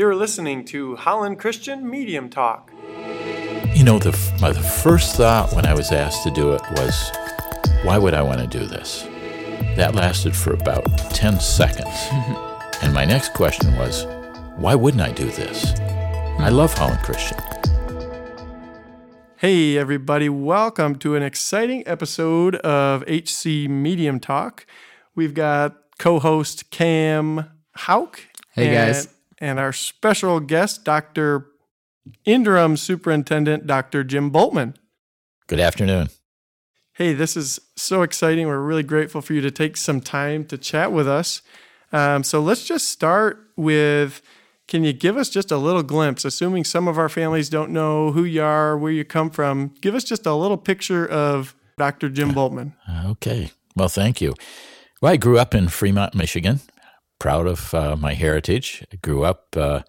You're listening to Holland Christian Medium Talk. You know, the, my, the first thought when I was asked to do it was, why would I want to do this? That lasted for about 10 seconds. and my next question was, why wouldn't I do this? I hmm. love Holland Christian. Hey, everybody, welcome to an exciting episode of HC Medium Talk. We've got co host Cam Houck. Hey, and, guys. And our special guest, Dr. Interim Superintendent, Dr. Jim Bultman. Good afternoon. Hey, this is so exciting. We're really grateful for you to take some time to chat with us. Um, so let's just start with can you give us just a little glimpse, assuming some of our families don't know who you are, where you come from? Give us just a little picture of Dr. Jim Bultman. Okay. Well, thank you. Well, I grew up in Fremont, Michigan. Proud of uh, my heritage. I grew up, uh,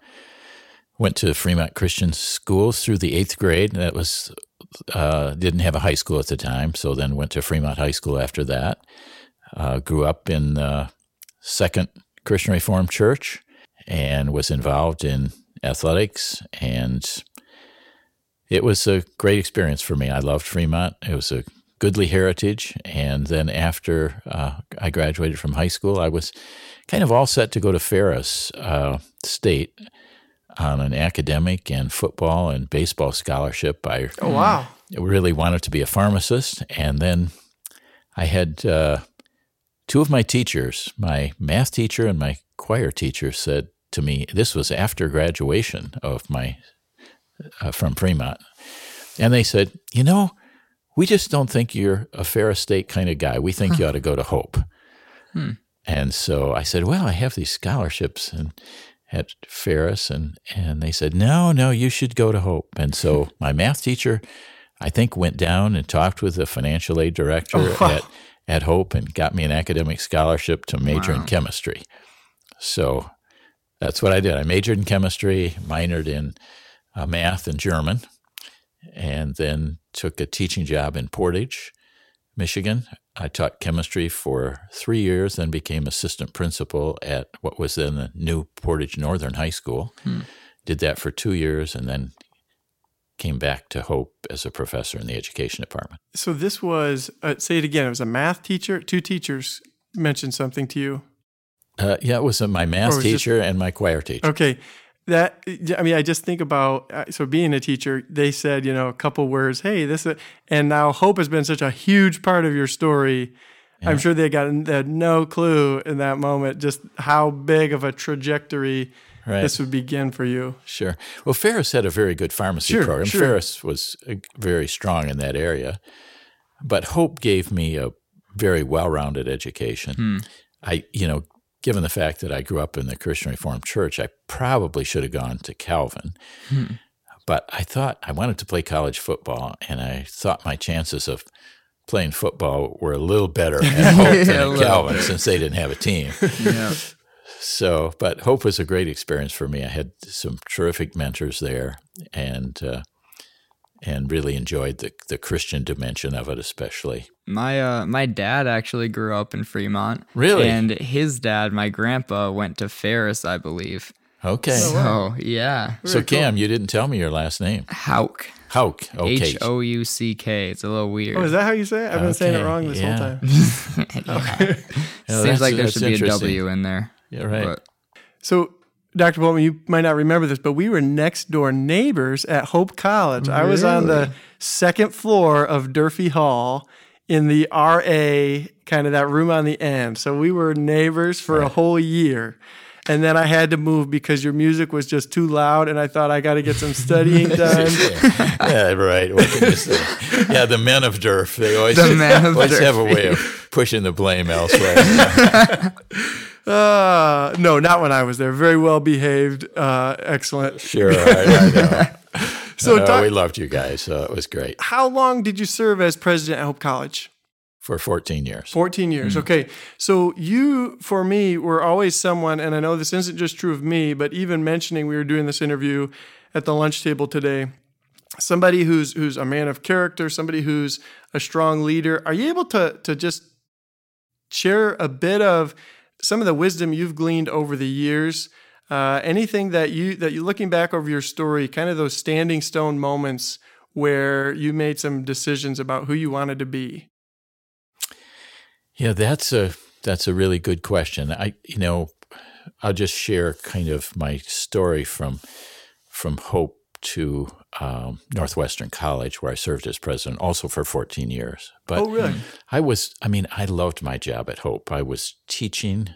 went to Fremont Christian schools through the eighth grade. That was uh, didn't have a high school at the time, so then went to Fremont High School after that. Uh, grew up in the Second Christian Reformed Church and was involved in athletics, and it was a great experience for me. I loved Fremont. It was a goodly heritage, and then after uh, I graduated from high school, I was kind of all set to go to Ferris uh, State on an academic and football and baseball scholarship. I Oh, wow. really wanted to be a pharmacist. And then I had uh, two of my teachers, my math teacher and my choir teacher, said to me, this was after graduation of my uh, from Fremont. And they said, you know, we just don't think you're a Ferris State kind of guy. We think you ought to go to Hope. And so I said, well, I have these scholarships and at Ferris, and and they said, no, no, you should go to Hope. And so my math teacher, I think, went down and talked with the financial aid director Oh, wow. at at Hope and got me an academic scholarship to major in chemistry. So that's what I did. I majored in chemistry, minored in uh, math and German, and then took a teaching job in Portage, Michigan. I taught chemistry for three years, then became assistant principal at what was then the new Portage Northern High School. Did that for two years, and then came back to Hope as a professor in the education department. So this was, uh, say it again, it was a math teacher. Two teachers mentioned something to you. Uh, yeah, it was uh, my math teacher and my choir teacher. Okay. That I mean, I just think about uh, so being a teacher. They said, you know, a couple words. Hey, this, is, and now hope has been such a huge part of your story. I'm sure they got they had no clue in that moment just how big of a trajectory Right. this would begin for you. Sure. Well, Ferris had a very good pharmacy Sure, program. sure. Ferris was uh, very strong in that area. But Hope gave me a very well-rounded education. I, you know, given the fact that I grew up in the Christian Reformed Church, I probably should have gone to Calvin. But I thought I wanted to play college football, and I thought my chances of playing football were a little better at Hope Yeah, than at Calvin since they didn't have a team. Yeah. So, but Hope was a great experience for me. I had some terrific mentors there, and uh, and really enjoyed the the Christian dimension of it, especially. My uh my dad actually grew up in Fremont. Really? And his dad, my grandpa, went to Ferris, I believe. Okay. So yeah. so Cam, you didn't tell me your last name. Houck. Houck. Okay. H O U C K. It's a little weird. Oh, is that how you say it? I've been saying it wrong this yeah. whole time. Yeah, Seems like there should be a W in there. Yeah, right. But So, Dr. Bultman, you might not remember this, but we were next door neighbors at Hope College. I was on the second floor of Durfee Hall in the RA, kind of that room on the end. So we were neighbors for a whole year. And then I had to move because your music was just too loud, and I thought I got to get some studying done. yeah, right. What can you say? Yeah, the men of Durf. They always, The men of always have a way of pushing the blame elsewhere. Uh, no, not when I was there. Very well behaved, uh, excellent. sure, I, I. So, No, doc- we loved you guys, so it was great how long did you serve as president at Hope College? for 14 years. 14 years. Okay. So you, for me, were always someone, and I know this isn't just true of me, but even mentioning we were doing this interview at the lunch table today, somebody who's who's a man of character, somebody who's a strong leader. Are you able to to just share a bit of some of the wisdom you've gleaned over the years Uh, anything that you that you looking back over your story, kind of those standing stone moments where you made some decisions about who you wanted to be. Yeah, that's a that's a really good question. I you know, I'll just share kind of my story from from Hope to um, Northwestern College, where I served as president, also for 14 years. But oh, really? I was, I mean, I loved my job at Hope. I was teaching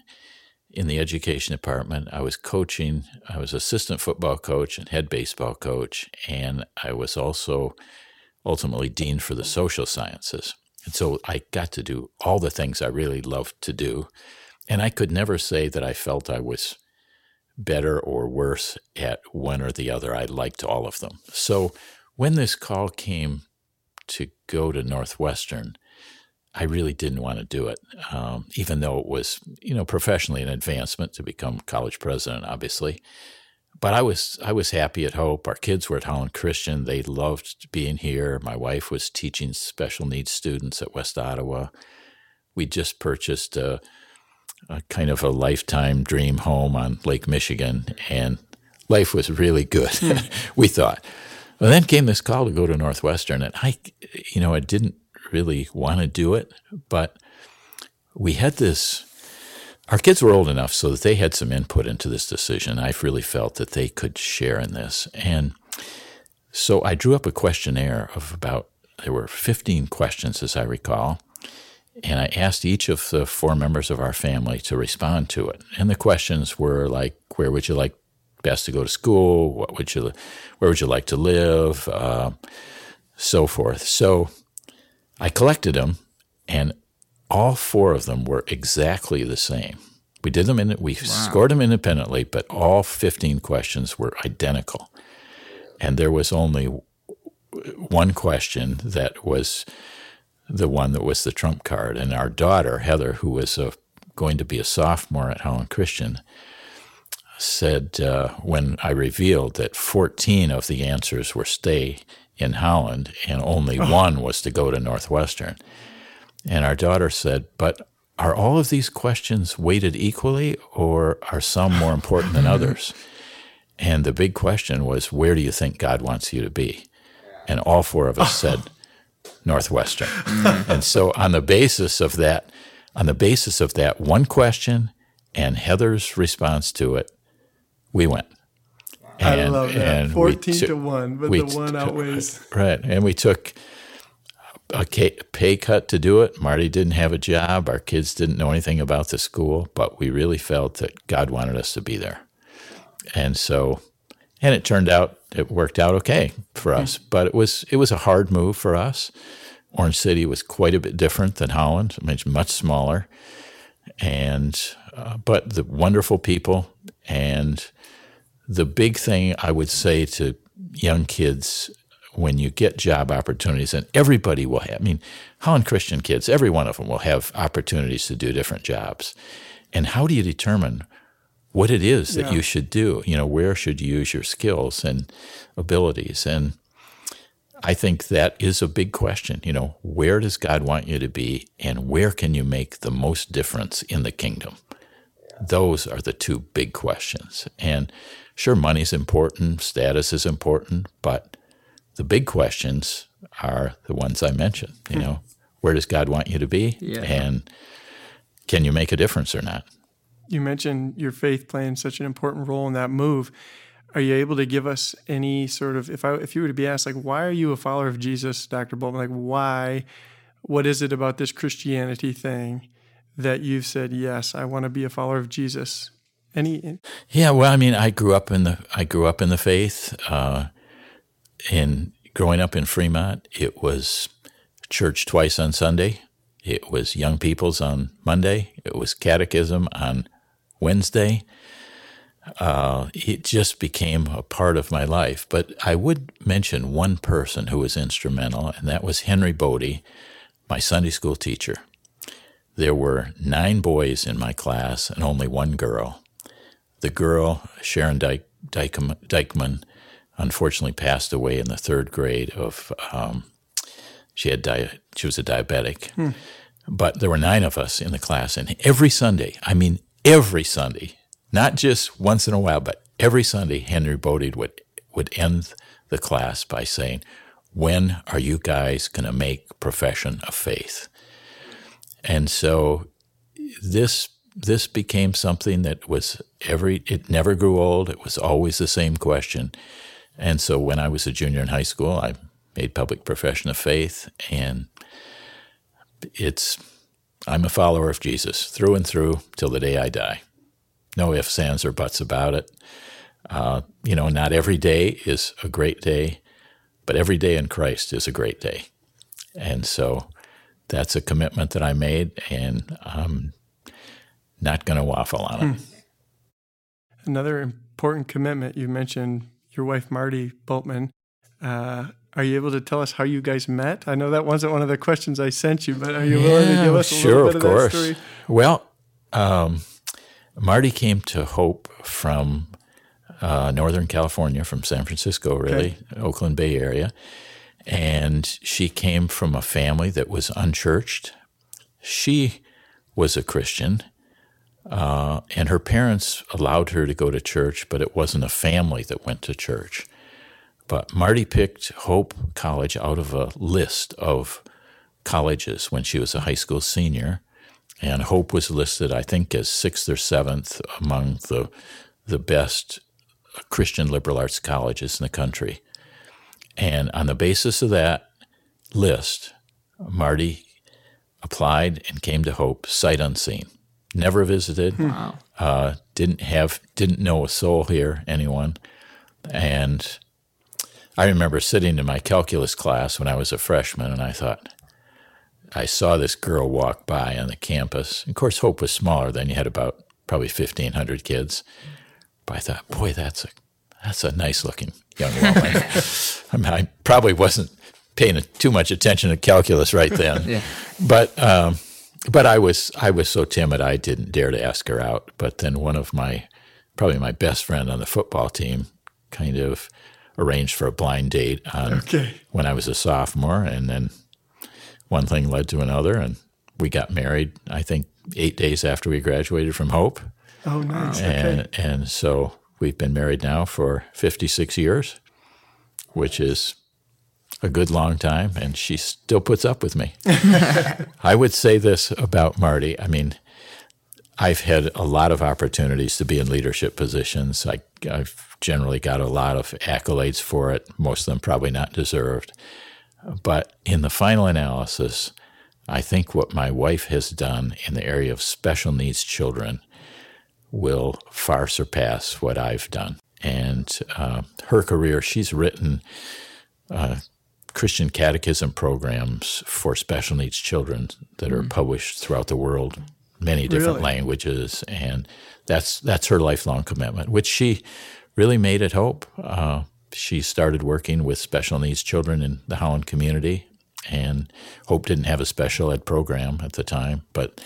in the education department. I was coaching. I was assistant football coach and head baseball coach, and I was also ultimately dean for the social sciences. And so I got to do all the things I really loved to do. And I could never say that I felt I was better or worse at one or the other. I liked all of them. So when this call came to go to Northwestern, I really didn't want to do it, um, even though it was, you know, professionally an advancement to become college president, obviously. But I was I was happy at Hope. Our kids were at Holland Christian. They loved being here. My wife was teaching special needs students at West Ottawa. We just purchased a a kind of a lifetime dream home on Lake Michigan, and life was really good. Hmm. we thought. Well, then came this call to go to Northwestern, and I, you know, I didn't really want to do it, but we had this. Our kids were old enough so that they had some input into this decision. I really felt that they could share in this, and so I drew up a questionnaire of about there were 15 questions, as I recall, and I asked each of the four members of our family to respond to it. And the questions were like, where would you like best to go to school? What would you, where would you like to live? Uh, so forth. So I collected them, and all four of them were exactly the same. We did them in, we wow. scored them independently, but all 15 questions were identical. And there was only one question that was the one that was the trump card. And our daughter, Heather, who was a, going to be a sophomore at Holland Christian, said uh, when I revealed that 14 of the answers were stay in Holland and only oh. one was to go to Northwestern. And our daughter said, But are all of these questions weighted equally or are some more important than others? And the big question was, Where do you think God wants you to be? And all four of us said, Northwestern. Mm. and so on the basis of that, on the basis of that one question and Heather's response to it, we went. And, I love that. 14 to 1, but the one outweighs. Right. And we took a pay cut to do it. Marty didn't have a job. Our kids didn't know anything about the school, but we really felt that God wanted us to be there. And so, and it turned out it worked out okay for us. But it was it was a hard move for us. Orange City was quite a bit different than Holland. I mean, it's much smaller, and uh, but the wonderful people and the big thing I would say to young kids when you get job opportunities, and everybody will have. I mean, Holland Christian kids, every one of them will have opportunities to do different jobs. And how do you determine what it is that yeah. you should do. You know, where should you use your skills and abilities? And I think that is a big question. You know, where does God want you to be and where can you make the most difference in the kingdom? Those are the two big questions. And sure, money's important, status is important, but the big questions are the ones I mentioned. You hmm. know, where does God want you to be? Yeah. And can you make a difference or not? You mentioned your faith playing such an important role in that move. Are you able to give us any sort of if I if you were to be asked like why are you a follower of Jesus, Dr. Bultman? Like why? What is it about this Christianity thing that you've said yes, I want to be a follower of Jesus? Any? Yeah, well, I mean, I grew up in the I grew up in the faith. Uh, in growing up in Fremont, it was church twice on Sunday. It was young people's on Monday. It was catechism on Wednesday. Uh, it just became a part of my life. But I would mention one person who was instrumental, and that was Henry Bodie, my Sunday school teacher. There were nine boys in my class and only one girl. The girl, Sharon Dyke, Dykeman, unfortunately passed away in the third grade of. Um, she had di- she was a diabetic, hmm. but there were nine of us in the class, and every Sunday, I mean every Sunday, not just once in a while, but every Sunday, Henry Bodie would would end the class by saying, "When are you guys going to make profession of faith?" And so this this became something that was every it never grew old. It was always the same question. And so when I was a junior in high school, I made public profession of faith and it's I'm a follower of Jesus through and through till the day I die. No ifs, ands, or buts about it. Uh, you know, not every day is a great day, but every day in Christ is a great day. And so that's a commitment that I made, and I'm not going to waffle on it. Hmm. Another important commitment you mentioned your wife, Marty Bultman. Uh, are you able to tell us how you guys met? I know that wasn't one of the questions I sent you, but are you yeah, willing to give us a sure, little bit of, of course. that story? Well, um, Marty came to Hope from uh, Northern California, from San Francisco, really, okay. Oakland Bay area. And she came from a family that was unchurched. She was a Christian, uh, and her parents allowed her to go to church, but it wasn't a family that went to church. But Marty picked Hope College out of a list of colleges when she was a high school senior. And Hope was listed, I think, as sixth or seventh among the, the best Christian liberal arts colleges in the country. And on the basis of that list, Marty applied and came to Hope sight unseen. Never visited. Wow. Uh, didn't have, didn't know a soul here, anyone. And I remember sitting in my calculus class when I was a freshman, and I thought, I saw this girl walk by on the campus. Of course, Hope was smaller then. You had about probably 1,500 kids. But I thought, boy, that's a that's a nice looking young woman. I mean, I probably wasn't paying too much attention to calculus right then. yeah. But um, but I was I was so timid I didn't dare to ask her out. But then one of my probably my best friend on the football team kind of arranged for a blind date on okay. when I was a sophomore, and then one thing led to another, and we got married. I think eight days after we graduated from Hope. Oh, nice. And okay. and so we've been married now for fifty six years, which is a good long time, and she still puts up with me. I would say this about Marty. I mean, I've had a lot of opportunities to be in leadership positions. I, have generally got a lot of accolades for it, most of them probably not deserved. But in the final analysis, I think what my wife has done in the area of special needs children will far surpass what I've done. And uh, her career, she's written uh, Christian catechism programs for special needs children that are mm. published throughout the world many different really? languages, and that's that's her lifelong commitment, which she really made at Hope. Uh, she started working with special needs children in the Holland community, and Hope didn't have a special ed program at the time, but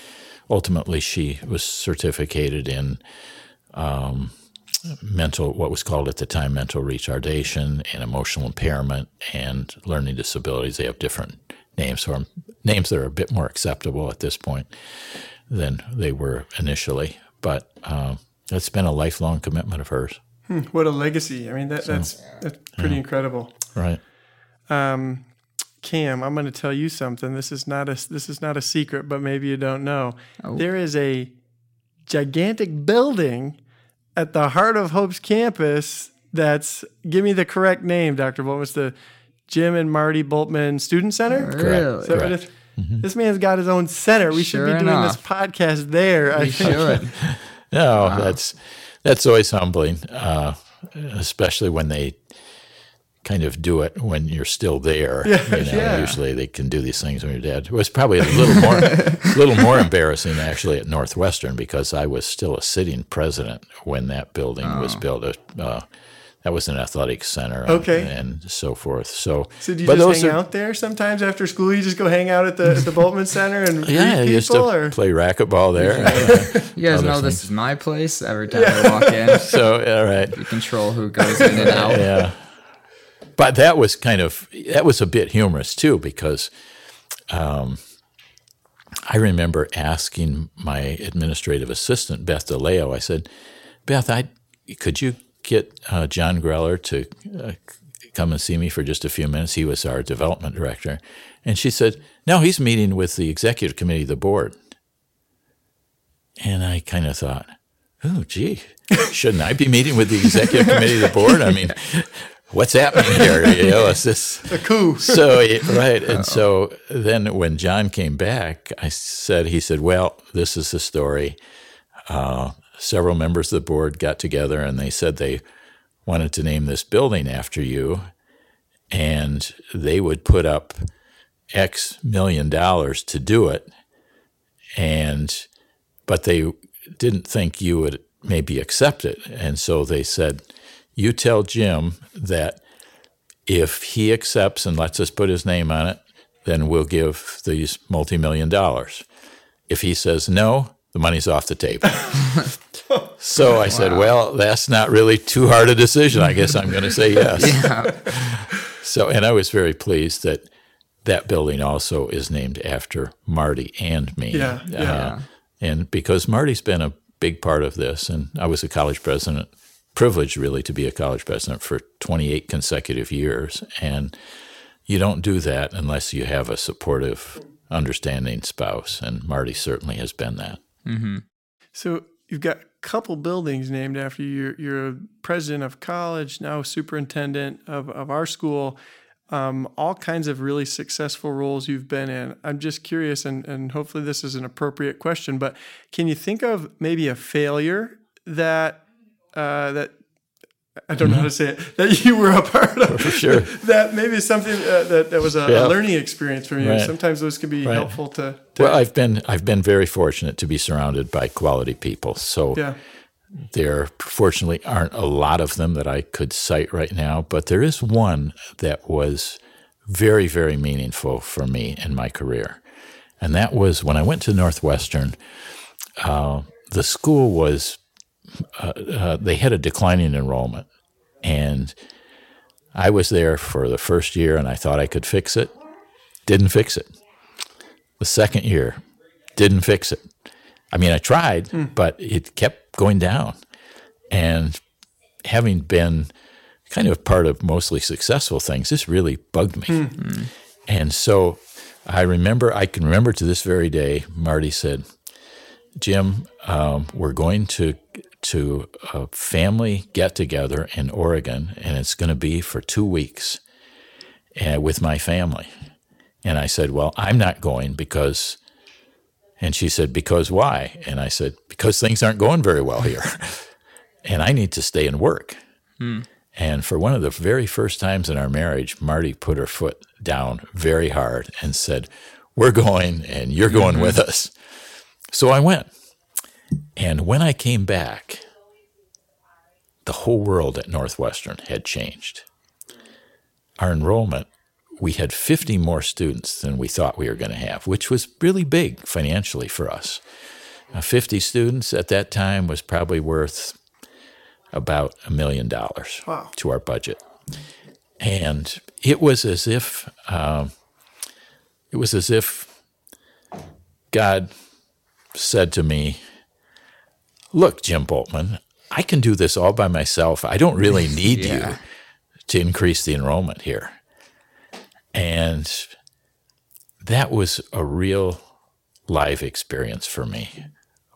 ultimately she was certificated in um, mental, what was called at the time mental retardation and emotional impairment and learning disabilities. They have different names for them, names that are a bit more acceptable at this point than they were initially. But uh, it's been a lifelong commitment of hers. Hmm, what a legacy! I mean, that, so, that's that's pretty yeah. incredible. Right. Um, Cam, I'm going to tell you something. This is not a this is not a secret, but maybe you don't know. Oh. There is a gigantic building at the heart of Hope's campus. That's give me the correct name, Doctor Bultman. It's the Jim and Marty Bultman Student Center. Really? Correct. Mm-hmm. This man's got his own center. We sure should be doing enough. this podcast there. We should. no, wow. that's that's always humbling, uh, especially when they kind of do it when you're still there. Yeah, you know, yeah. usually they can do these things when you're dead. It was probably a little more, a little more embarrassing actually at Northwestern because I was still a sitting president when that building oh. was built. Uh, that was an athletic center okay. and, and so forth. So, so do you just hang are, out there sometimes after school? You just go hang out at the at the Bultman Center and yeah, you used to or? play racquetball there. you guys know things. this is my place every time yeah. I walk in. So all right, you control who goes in and out. yeah, but that was kind of that was a bit humorous too because. Um, I remember asking my administrative assistant, Beth DeLeo, I said, Beth, I could you get uh, John Greller to uh, come and see me for just a few minutes? He was our development director. And she said, No, he's meeting with the executive committee of the board. And I kind of thought, Oh, gee, shouldn't I be meeting with the executive committee of the board? I mean, what's happening here? You know, is this a coup? so right, and so then when John came back, I said, he said, "Well, this is the story. Uh, several members of the board got together and they said they wanted to name this building after you, and they would put up X million dollars to do it, and but they didn't think you would maybe accept it, and so they said." you tell Jim that if he accepts and lets us put his name on it, then we'll give these multi million dollars. If he says no, the money's off the table. so I said, well, that's not really too hard a decision. I guess I'm going to say yes. Yeah. So, and I was very pleased that that building also is named after Marty and me. Yeah, yeah. Uh, and because Marty's been a big part of this, and I was a college president privileged really to be a college president for 28 consecutive years and you don't do that unless you have a supportive understanding spouse and marty certainly has been that Mm-hmm. So you've got couple buildings named after you. You're, president of college, now superintendent of, of our school. Um, all kinds of really successful roles you've been in. I'm just curious, and, and hopefully this is an appropriate question, but can you think of maybe a failure that uh, that I don't know how to say it that you were a part of? For sure. that maybe something uh, that that was a, Yeah. a learning experience for you. Right. Sometimes those can be Right. helpful to. to well i've been i've been very fortunate to be surrounded by quality people so yeah. There fortunately aren't a lot of them that I could cite right now, but there is one that was very, very meaningful for me in my career. And that was when I went to Northwestern, uh, the school was, uh, uh, they had a declining enrollment. And I was there for the first year and I thought I could fix it. Didn't fix it. The second year, didn't fix it. I mean, I tried, but it kept going down. And having been kind of part of mostly successful things, this really bugged me. And so I remember, I can remember to this very day, Marty said, Jim, um, we're going to to a family get together in Oregon, and it's going to be for two weeks uh, with my family. And I said, Well, I'm not going because and she said, Because why? And I said, Because things aren't going very well here. and I need to stay and work. And for one of the very first times in our marriage, Marty put her foot down very hard and said, We're going and you're going with us. So I went. And when I came back, the whole world at Northwestern had changed. Our enrollment we had 50 more students than we thought we were going to have, which was really big financially for us. Uh, 50 students at that time was probably worth about a million dollars Wow. to our budget. And it was as if um, it was as if God said to me, "Look, Jim Bultman, I can do this all by myself. I don't really need Yeah. you to increase the enrollment here." And that was a real live experience for me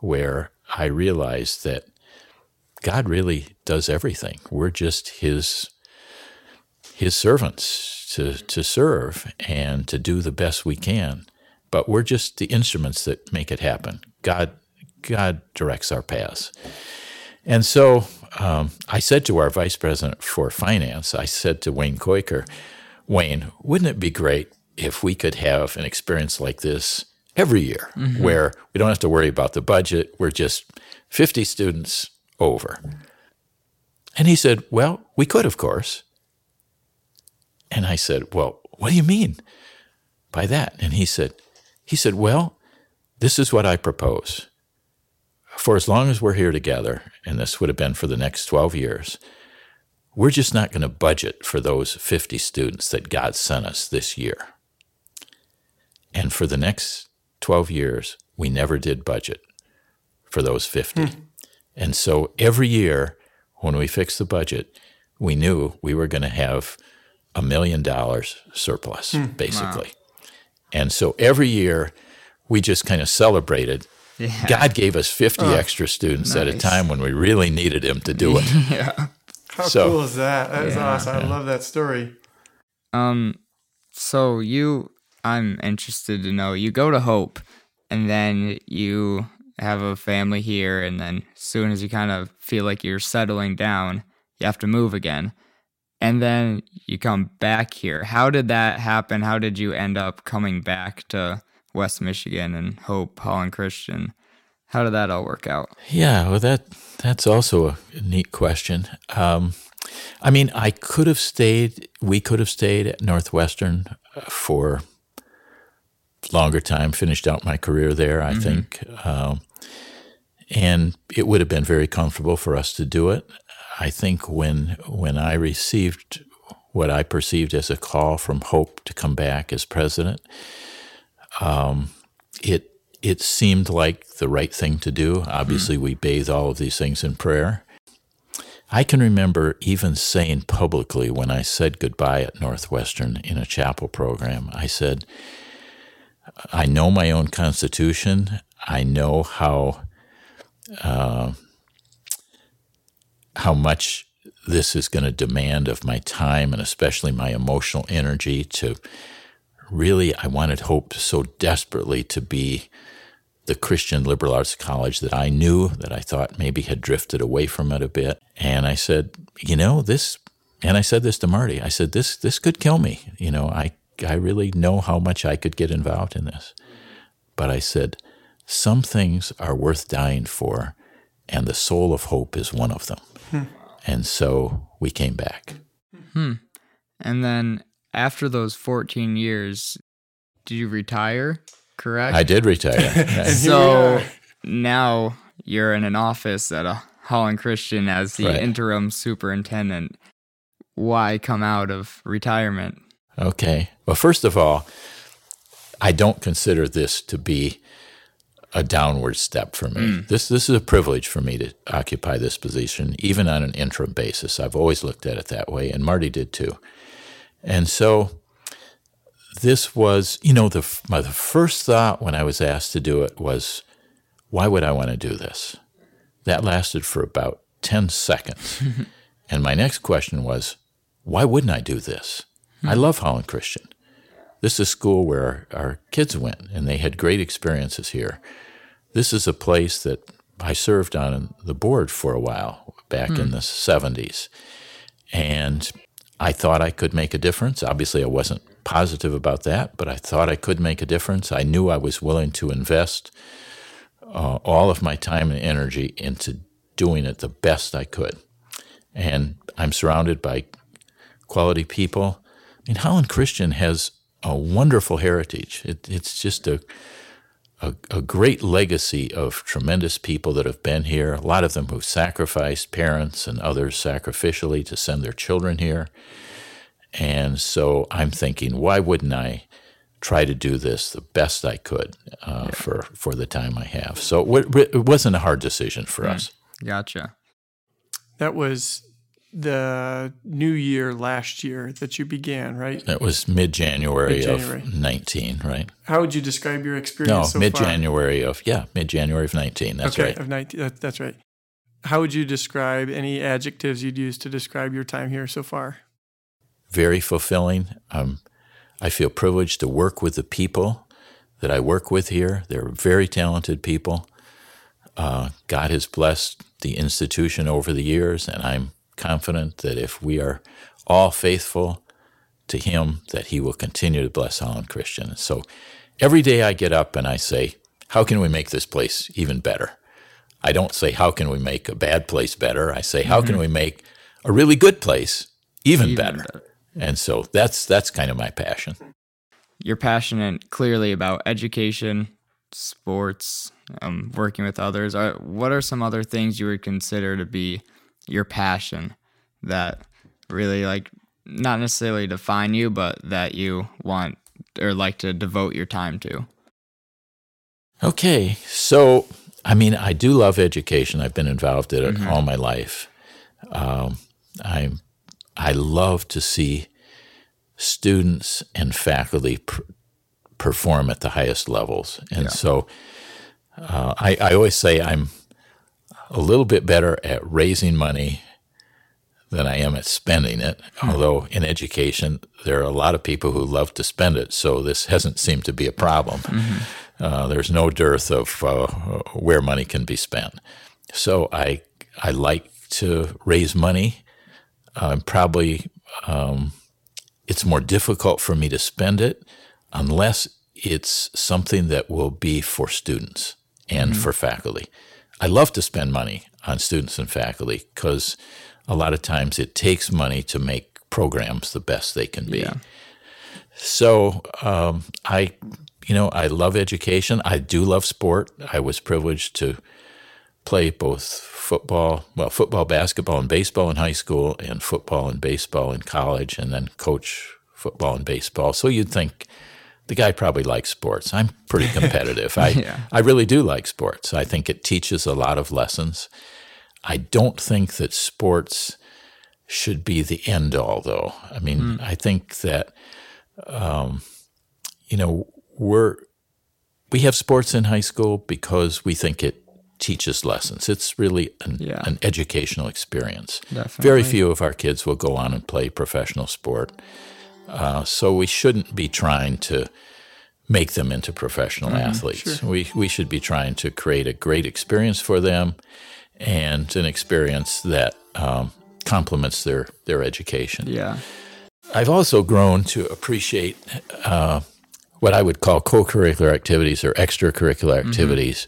where I realized that God really does everything. We're just his his servants to to serve and to do the best we can. But we're just the instruments that make it happen. God God directs our paths. And so um, I said to our vice president for finance, I said to Wayne Koiker, Wayne, wouldn't it be great if we could have an experience like this every year where we don't have to worry about the budget? We're just 50 students over. And he said, Well, we could, of course. And I said, Well, what do you mean by that? And he said, he said, Well, this is what I propose. For as long as we're here together, and this would have been for the next 12 years, we're just not going to budget for those 50 students that God sent us this year. And for the next 12 years, we never did budget for those 50. Hmm. And so every year when we fixed the budget, we knew we were going to have a million dollars surplus, hmm. basically. And so every year we just kind of celebrated. Yeah. God gave us 50 extra students at a time when we really needed Him to do it. yeah. How So- cool is that? That is Yeah. awesome. I love that story. Um, so you, I'm interested to know. You go to Hope, and then you have a family here, and then as soon as you kind of feel like you're settling down, you have to move again, and then you come back here. How did that happen? How did you end up coming back to West Michigan and Hope Holland Christian? How did that all work out? Yeah, well, that that's also a neat question. Um, I mean, I could have stayed. We could have stayed at Northwestern uh, for longer time. Finished out my career there, I think, um, and it would have been very comfortable for us to do it. I think when when I received what I perceived as a call from Hope to come back as president, um, it it seemed like the right thing to do. Obviously, we bathe all of these things in prayer. I can remember even saying publicly when I said goodbye at Northwestern in a chapel program, I said, I know my own constitution. I know how uh, how much this is going to demand of my time and especially my emotional energy to really I wanted hope so desperately to be the Christian liberal arts college that I knew that I thought maybe had drifted away from it a bit. And I said, you know, this and I said this to Marty. I said this this could kill me. You know, I I really know how much I could get involved in this. But I said some things are worth dying for and the soul of hope is one of them. Hmm. And so we came back. Hmm. And then after those 14 years, did you retire? Correct. I did retire. And So now you're in an office at a Holland Christian as the Right. interim superintendent. Why come out of retirement? Okay. Well, first of all, I don't consider this to be a downward step for me. Mm. This this is a privilege for me to occupy this position, even on an interim basis. I've always looked at it that way, and Marty did too. And so, this was, you know, the my the first thought when I was asked to do it was, why would I want to do this? That lasted for about ten seconds, and my next question was, why wouldn't I do this? Hmm. I love Holland Christian. This is a school where our, our kids went and they had great experiences here. This is a place that I served on the board for a while back in the 70s. And I thought I could make a difference. Obviously, I wasn't positive about that, but I thought I could make a difference. I knew I was willing to invest uh, all of my time and energy into doing it the best I could. And I'm surrounded by quality people. I mean, Holland Christian has a wonderful heritage. It, it's just a, a a great legacy of tremendous people that have been here. A lot of them who've sacrificed parents and others sacrificially to send their children here. And so I'm thinking, why wouldn't I try to do this the best I could uh, for for the time I have? So it, it wasn't a hard decision for us. Gotcha. That was the new year last year that you began, right? It was mid January of 19, right? How would you describe your No, experience so mid January of yeah, mid January of 19. That's okay, right. of 19. That, that's right. How would you describe any adjectives you'd use to describe your time here so far? very fulfilling. Um, I feel privileged to work with the people that I work with here. They're very talented people. Uh, God has blessed the institution over the years, and I'm confident that if we are all faithful to Him, that He will continue to bless Holland Christian. So every day I get up and I say, How can we make this place even better? I don't say, How can we make a bad place better? I say, How can we make a really good place even, Even better? better. And so that's that's kind of my passion. You're passionate clearly about education, sports, um, working with others. Are, what are some other things you would consider to be your passion that really like not necessarily define you, but that you want or like to devote your time to? Okay, so I mean, I do love education. I've been involved in it all my life. Um, I I love to see students and faculty pr- perform at the highest levels, and so uh, I, I always say I'm a little bit better at raising money than I am at spending it. Although in education, there are a lot of people who love to spend it, so this hasn't seemed to be a problem. Uh, there's no dearth of uh, where money can be spent. So I I like to raise money. Uh, probably um, it's more difficult for me to spend it unless it's something that will be for students and for faculty. I love to spend money on students and faculty because a lot of times it takes money to make programs the best they can be. Yeah. So um, I, you know, I love education. I do love sport. I was privileged to play both football, well, football, basketball, and baseball in high school, and football and baseball in college, and then coach football and baseball. So you'd think the guy probably likes sports. I'm pretty competitive. I Yeah. I really do like sports. I think it teaches a lot of lessons. I don't think that sports should be the end all, though. I mean, I think that um, you know we're we have sports in high school because we think it teaches lessons. It's really an, Yeah. an educational experience. Definitely. Very few of our kids will go on and play professional sport. Uh, so we shouldn't be trying to make them into professional athletes. We we should be trying to create a great experience for them, and an experience that um, complements their their education. Yeah. I've also grown to appreciate uh, what I would call co-curricular activities or extracurricular activities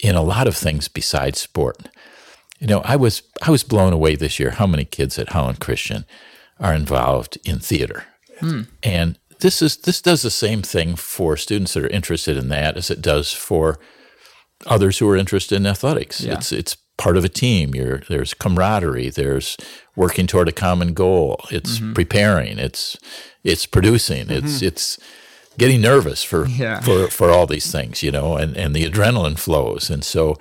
in a lot of things besides sport. You know, I was I was blown away this year how many kids at Holland Christian are involved in theater, Hmm. and this is this does the same thing for students that are interested in that as it does for others who are interested in athletics. Yeah. It's it's part of a team. You're, there's camaraderie. There's working toward a common goal. It's mm-hmm. preparing. It's it's producing. Mm-hmm. It's it's getting nervous for Yeah. for for all these things, you know, and and the adrenaline flows. And so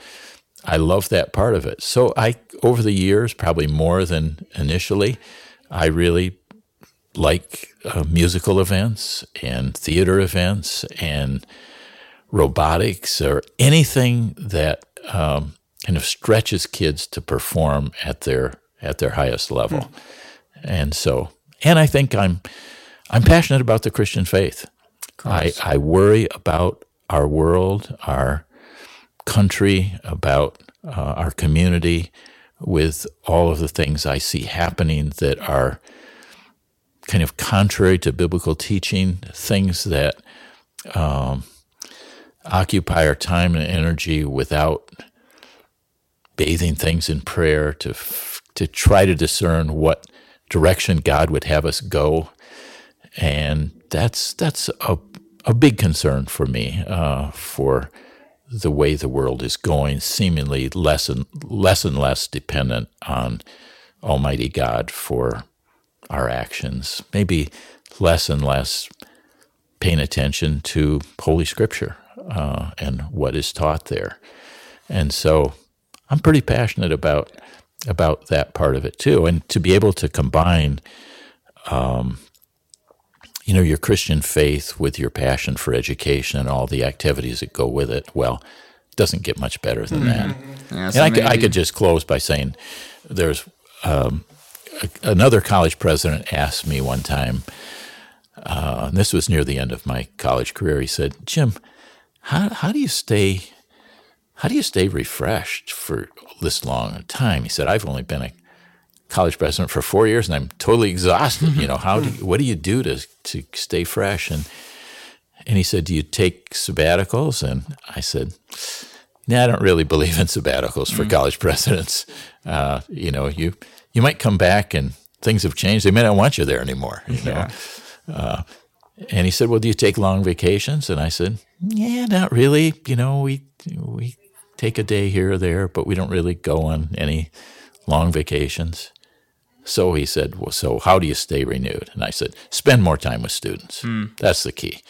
I love that part of it. So I over the years, probably more than initially, I really like uh, musical events and theater events and robotics or anything that um, kind of stretches kids to perform at their at their highest level. And so, and I think I'm I'm passionate about the Christian faith. I, I worry about our world, our country, about uh, our community, with all of the things I see happening that are kind of contrary to biblical teaching, things that um, occupy our time and energy without bathing things in prayer to to try to discern what direction God would have us go, and that's that's a a big concern for me uh, for the way the world is going, seemingly less and less and less dependent on Almighty God for our actions, maybe less and less paying attention to Holy Scripture uh, and what is taught there. And so I'm pretty passionate about about that part of it too, and to be able to combine, um, you know, your Christian faith with your passion for education and all the activities that go with it. Well, it doesn't get much better than that. Yeah, And I, could, I could just close by saying there's um, another college president asked me one time, uh, and this was near the end of my college career. He said, "Jim, how how do you stay how do you stay refreshed for this long a time?" He said, "I've only been a college president for four years, and I'm totally exhausted. You know, how do you, what do you do to to stay fresh?" And and he said, "Do you take sabbaticals?" And I said, "No, I don't really believe in sabbaticals for college presidents. Uh, you know, you you might come back and things have changed. They may not want you there anymore. You know." Uh, and he said, "Well, do you take long vacations?" And I said, "Yeah, not really. You know, we we take a day here or there, but we don't really go on any long vacations." So he said, "Well, so how do you stay renewed?" And I said, "Spend more time with students. That's the key.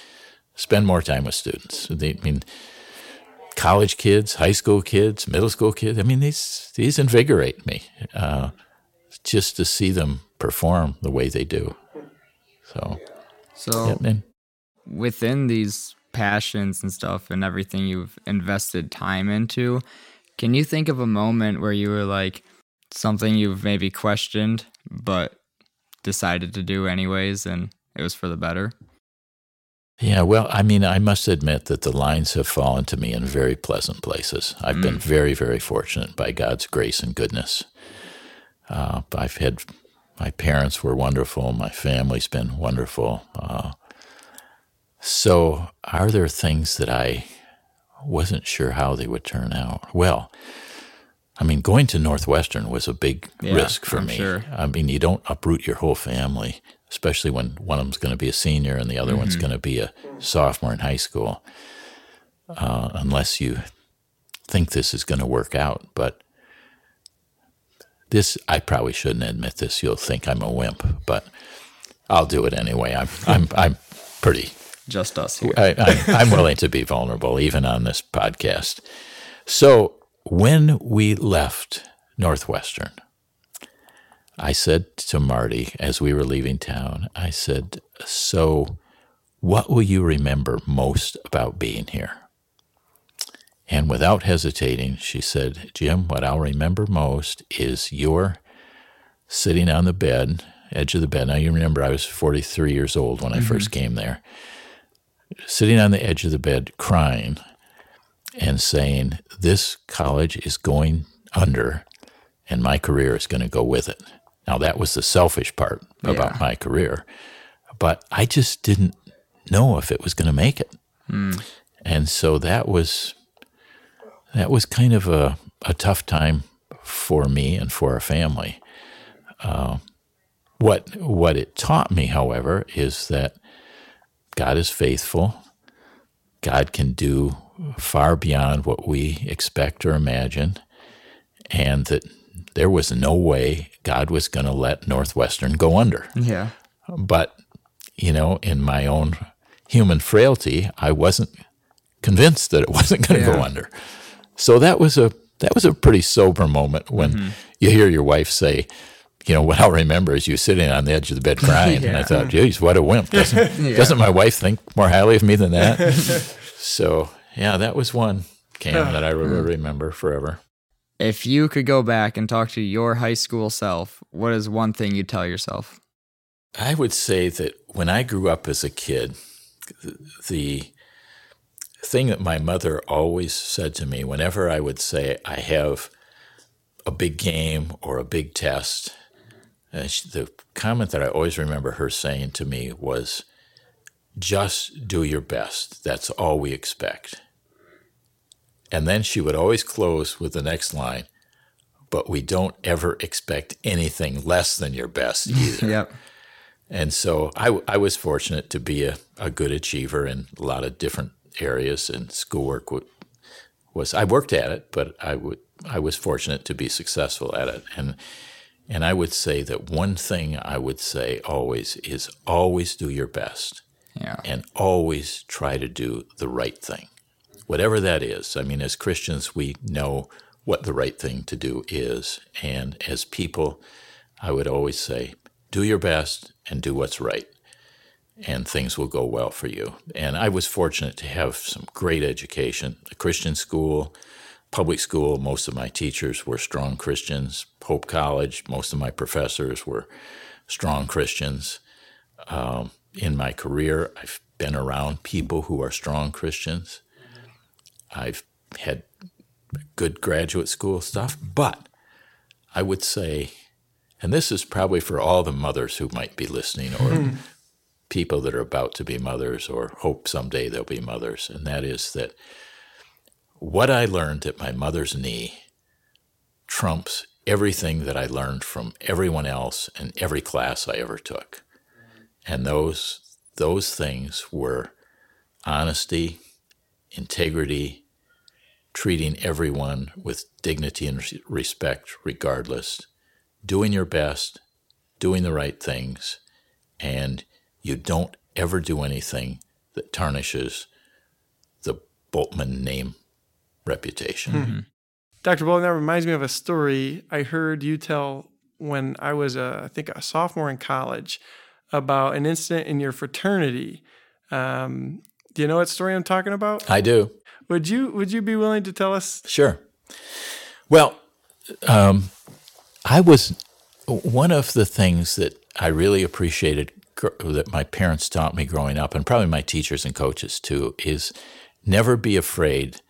Spend more time with students. They, I mean, college kids, high school kids, middle school kids. I mean, these these invigorate me uh, just to see them perform the way they do. So, so yeah, within these passions and stuff and everything you've invested time into, can you think of a moment where you were like something you've maybe questioned but decided to do anyways and it was for the better? Yeah, well, I mean, I must admit that the lines have fallen to me in very pleasant places. I've mm. been very, very fortunate by God's grace and goodness. Uh, I've had my parents were wonderful. My family's been wonderful. Uh, so, are there things that I wasn't sure how they would turn out? Well, I mean, going to Northwestern was a big yeah, risk for I'm me. Sure. I mean, you don't uproot your whole family especially when one of them's going to be a senior and the other mm-hmm. one's going to be a sophomore in high school, uh, unless you think this is going to work out. But this, I probably shouldn't admit this. You'll think I'm a wimp, but I'll do it anyway. I'm, I'm, I'm pretty. Just us here. I, I'm willing to be vulnerable, even on this podcast. So when we left Northwestern, I said to Marty as we were leaving town, I said, So, what will you remember most about being here? And without hesitating, she said, Jim, what I'll remember most is your sitting on the bed, edge of the bed. Now, you remember I was 43 years old when I mm-hmm. first came there, sitting on the edge of the bed crying and saying, This college is going under, and my career is going to go with it. Now, that was the selfish part yeah. about my career, but I just didn't know if it was going to make it. Mm. And so that was that was kind of a, a tough time for me and for our family. Uh, what what it taught me, however, is that God is faithful. God can do far beyond what we expect or imagine, and that there was no way God was going to let Northwestern go under. Yeah. But, you know, in my own human frailty, I wasn't convinced that it wasn't going to yeah. go under. So that was a that was a pretty sober moment when mm-hmm. you hear your wife say, you know, what I'll remember is you sitting on the edge of the bed crying. yeah. And I thought, geez, what a wimp. Doesn't, yeah. doesn't my wife think more highly of me than that? so, yeah, that was one Cam that I will remember forever. If you could go back and talk to your high school self, what is one thing you'd tell yourself? I would say that when I grew up as a kid, the thing that my mother always said to me whenever I would say I have a big game or a big test, uh, she, the comment that I always remember her saying to me was, just do your best. That's all we expect. And then she would always close with the next line, but we don't ever expect anything less than your best either. yep. And so I, I was fortunate to be a, a good achiever in a lot of different areas, and schoolwork was I worked at it, but I would I was fortunate to be successful at it. And and I would say that one thing I would say always is always do your best. Yeah. And always try to do the right thing whatever that is. I mean, as Christians, we know what the right thing to do is. And as people, I would always say, do your best and do what's right, and things will go well for you. And I was fortunate to have some great education, a Christian school, public school. Most of my teachers were strong Christians. Hope College, most of my professors were strong Christians. Um, in my career, I've been around people who are strong Christians. I've had good graduate school stuff, but I would say, and this is probably for all the mothers who might be listening or. people that are about to be mothers or hope someday they'll be mothers, and that is that what I learned at my mother's knee trumps everything that I learned from everyone else in every class I ever took. And those those things were honesty, integrity, treating everyone with dignity and respect, regardless, doing your best, doing the right things, and you don't ever do anything that tarnishes the Bultman name reputation. Mm-hmm. Dr. Bultman, that reminds me of a story I heard you tell when I was, a, I think, a sophomore in college about an incident in your fraternity. Um, do you know what story I'm talking about? I do. Would you Would you be willing to tell us? Sure. Well, um, I was one of the things that I really appreciated that my parents taught me growing up, and probably my teachers and coaches too, is never be afraid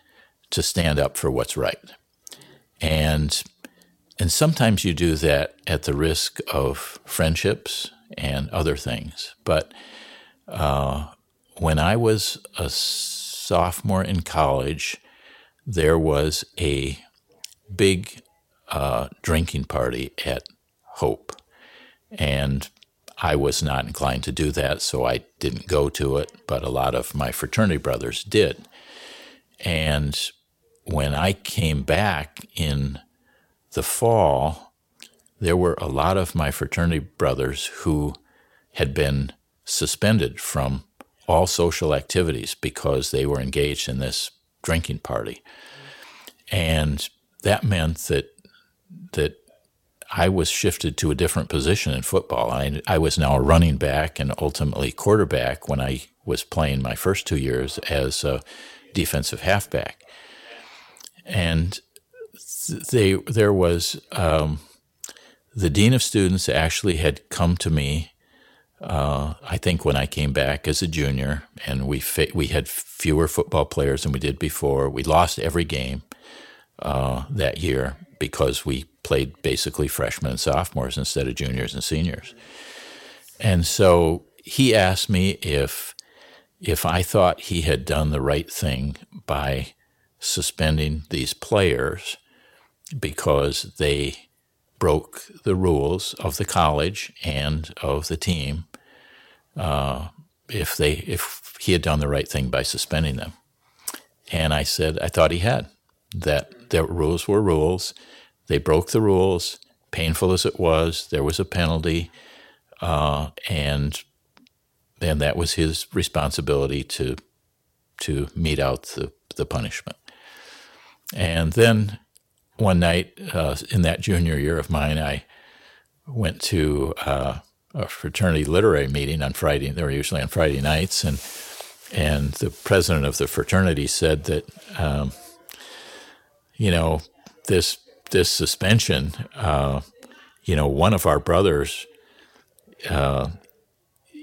to stand up for what's right. And and sometimes you do that at the risk of friendships and other things. But uh, when I was a sophomore in college, there was a big uh, drinking party at Hope. And I was not inclined to do that, so I didn't go to it, but a lot of my fraternity brothers did. And when I came back in the fall, there were a lot of my fraternity brothers who had been suspended from all social activities because they were engaged in this drinking party. And that meant that that I was shifted to a different position in football. I, I was now a running back and ultimately quarterback when I was playing my first two years as a defensive halfback. And they there was um, the dean of students actually had come to me. Uh, I think when I came back as a junior, and we fa- we had fewer football players than we did before. We lost every game uh, that year because we played basically freshmen and sophomores instead of juniors and seniors. And so he asked me if if I thought he had done the right thing by suspending these players because they broke the rules of the college and of the team. Uh, if they if he had done the right thing by suspending them, and I said I thought he had that the rules were rules. They broke the rules, painful as it was. There was a penalty, uh, and then that was his responsibility to to mete out the, the punishment. And then one night uh, in that junior year of mine, I went to uh, a fraternity literary meeting on Friday. They were usually on Friday nights, and and the president of the fraternity said that, um, you know, this this suspension, uh, you know, one of our brothers uh,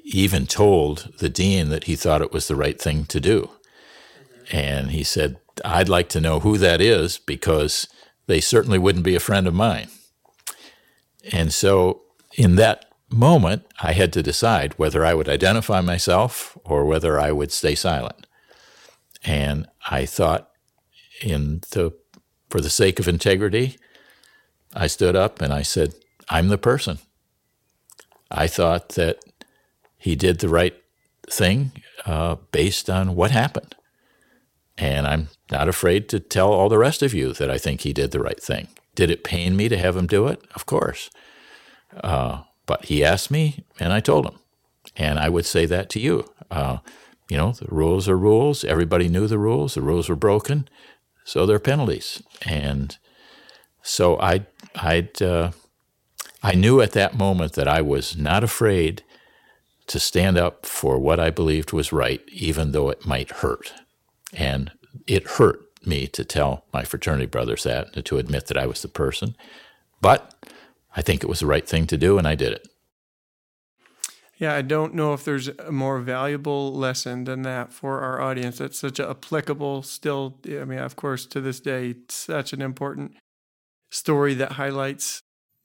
even told the dean that he thought it was the right thing to do, and he said, "I'd like to know who that is because." they certainly wouldn't be a friend of mine. And so, in that moment, I had to decide whether I would identify myself or whether I would stay silent. And I thought, in the for the sake of integrity, I stood up and I said, "I'm the person." I thought that he did the right thing uh, based on what happened. And I'm not afraid to tell all the rest of you that I think he did the right thing. Did it pain me to have him do it? Of course. Uh, but he asked me, and I told him. And I would say that to you. Uh, you know, the rules are rules. Everybody knew the rules. The rules were broken, so there are penalties. And so I, I'd, uh, I knew at that moment that I was not afraid to stand up for what I believed was right, even though it might hurt. And it hurt me to tell my fraternity brothers that, to admit that I was the person. But I think it was the right thing to do, and I did it. Yeah, I don't know if there's a more valuable lesson than that for our audience. That's such a applicable, still, I mean, of course, to this day, such an important story that highlights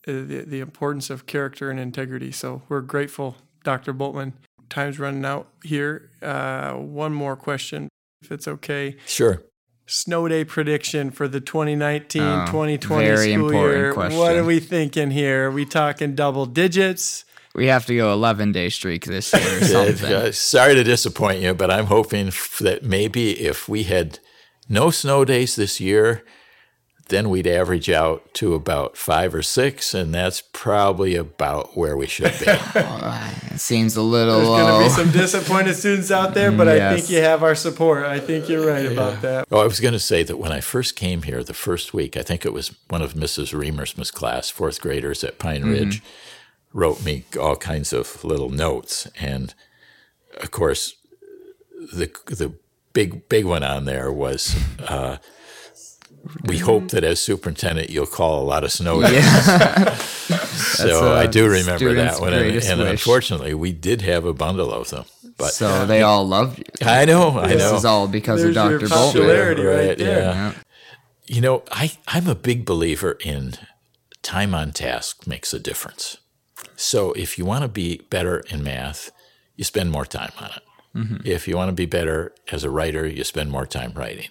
uh, the, the importance of character and integrity. So we're grateful, Dr. Bultman. Time's running out here. Uh, one more question if it's okay. Sure. Snow day prediction for the 2019 Oh, 2020 school year. question. What are we thinking here? Are we talking double digits? We have to go 11 day streak this year or something. Uh, sorry to disappoint you, but I'm hoping f- that maybe if we had no snow days this year, then we'd average out to about five or six, and that's probably about where we should be. it seems a little There's going to be some disappointed students out there, but I think you have our support. I think you're right about that. oh, I was going to say that when I first came here, the first week, I think it was one of Mrs. Remers's class, fourth graders at Pine Ridge, wrote me all kinds of little notes, and of course, the the big big one on there was. Uh, we hope that as superintendent you'll call a lot of snow days. so a I do remember that one, and, and unfortunately, we did have a bundle of them. But so they all loved you. I know, I This know. This is all because There's of Dr. Bultman. popularity right there. yeah. Yeah. You know, I, I'm a big believer in time on task makes a difference. So if you want to be better in math, you spend more time on it. Mm-hmm. If you want to be better as a writer, you spend more time writing.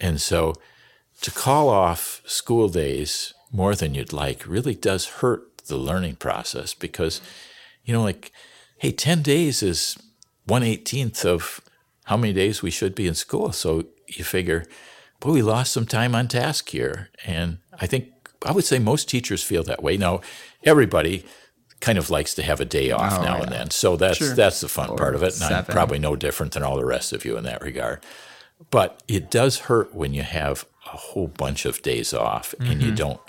And so to call off school days more than you'd like really does hurt the learning process because, you know, like, hey, 10 days is 118th of how many days we should be in school. So you figure, boy, we lost some time on task here. And I think I would say most teachers feel that way. Now, everybody kind of likes to have a day off Oh, now yeah. and then. So that's Sure. that's the fun part of it. And I'm probably no different than all the rest of you in that regard. But it does hurt when you have a whole bunch of days off and Mm-hmm. you don't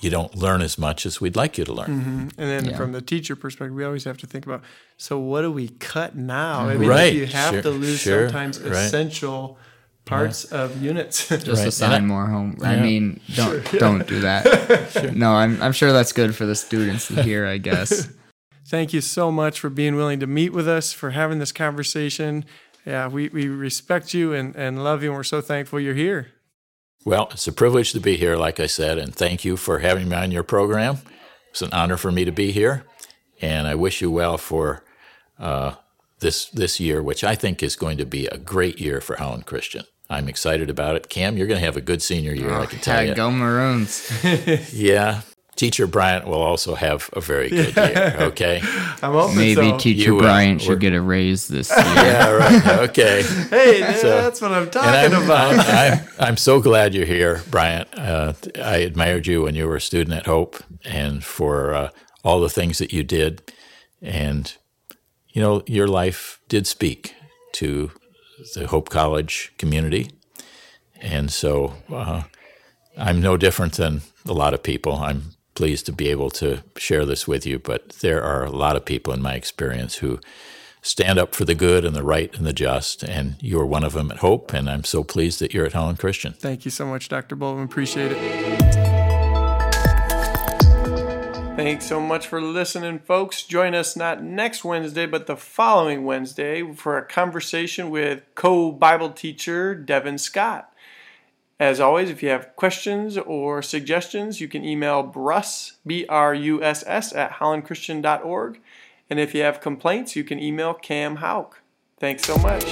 you don't learn as much as we'd like you to learn. And then Yeah. from the teacher perspective, we always have to think about so what do we cut now? I mean, Right. you have Sure. to lose Sure. sometimes Right. essential parts of units. Just Right. assign And more home. I mean, don't don't do that. No, I'm I'm sure that's good for the students to hear. I guess. Thank you so much for being willing to meet with us, for having this conversation. Yeah, we, we respect you and, and love you, and we're so thankful you're here. Well, it's a privilege to be here, like I said, and thank you for having me on your program. It's an honor for me to be here, and I wish you well for uh, this this year, which I think is going to be a great year for Holland Christian. I'm excited about it. Cam, you're going to have a good senior year, I can tell Yeah, you. go Maroons. Yeah. Teacher Bryant will also have a very good year. Okay. I'm hoping Maybe so. Teacher You, Bryant were- should get a raise this year. Yeah. Right. Okay. Hey, So- that's what I'm talking I'm, about. I'm, I'm, I'm so glad you're here, Bryant. Uh, I admired you when you were a student at Hope and for uh, all the things that you did. And, you know, your life did speak to the Hope College community. And so uh, I'm no different than a lot of people. I'm pleased to be able to share this with you, but there are a lot of people in my experience who stand up for the good and the right and the just, and you are one of them at Hope, and I'm so pleased that you're at Holland Christian. Thank you so much, Dr. Bultman. Appreciate it. Thanks so much for listening, folks. Join us not next Wednesday, but the following Wednesday for a conversation with co Bible teacher Devin Scott. As always, if you have questions or suggestions, you can email bruss, B R U S S, at hollandchristian.org. And if you have complaints, you can email Cam Houck. Thanks so much.